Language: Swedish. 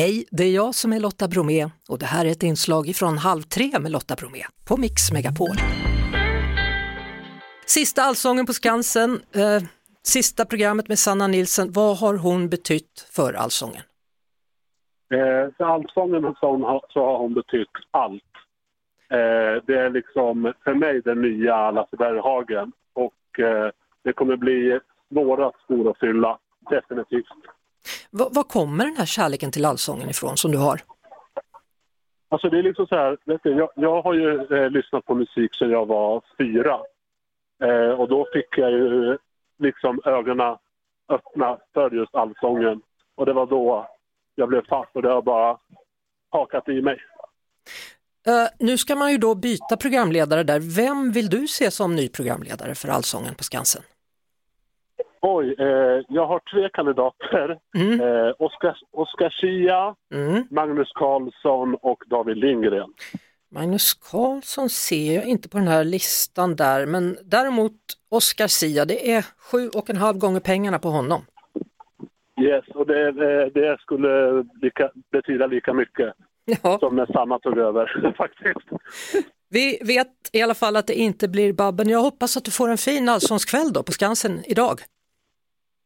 Hej, det är jag som är Lotta Bromé och det här är ett inslag från Halv tre med Lotta Bromé på Mix Megapol. Sista Allsången på Skansen, eh, sista programmet med Sanna Nilsson. Vad har hon betytt för Allsången? Eh, för Allsången så har, så har hon betytt allt. Eh, det är liksom för mig den nya Lasse Berghagen och eh, det kommer bli några skor att fylla, definitivt. Va- Var kommer den här kärleken till Allsången ifrån som du har? Alltså det är liksom så här, vet du, jag, jag har ju eh, lyssnat på musik sedan jag var fyra. Eh, och då fick jag ju liksom ögonen öppna för just allsången. Och det var då jag blev fast och det har bara hakat i mig. Eh, nu ska man ju då byta programledare där. Vem vill du se som ny programledare för Allsången på Skansen? Oj, eh, jag har tre kandidater. Mm. Eh, Oscar Schia, Mm. Magnus Carlsson och David Lindgren. Magnus Carlsson ser jag inte på den här listan där, men däremot Oscar Sia, det är sju och en halv gånger pengarna på honom. Yes, och det, eh, det skulle lika, betyda lika mycket Ja. som när Sanna tog över faktiskt. Vi vet i alla fall att det inte blir Babben. Jag hoppas att du får en fin allsångskväll då på Skansen idag.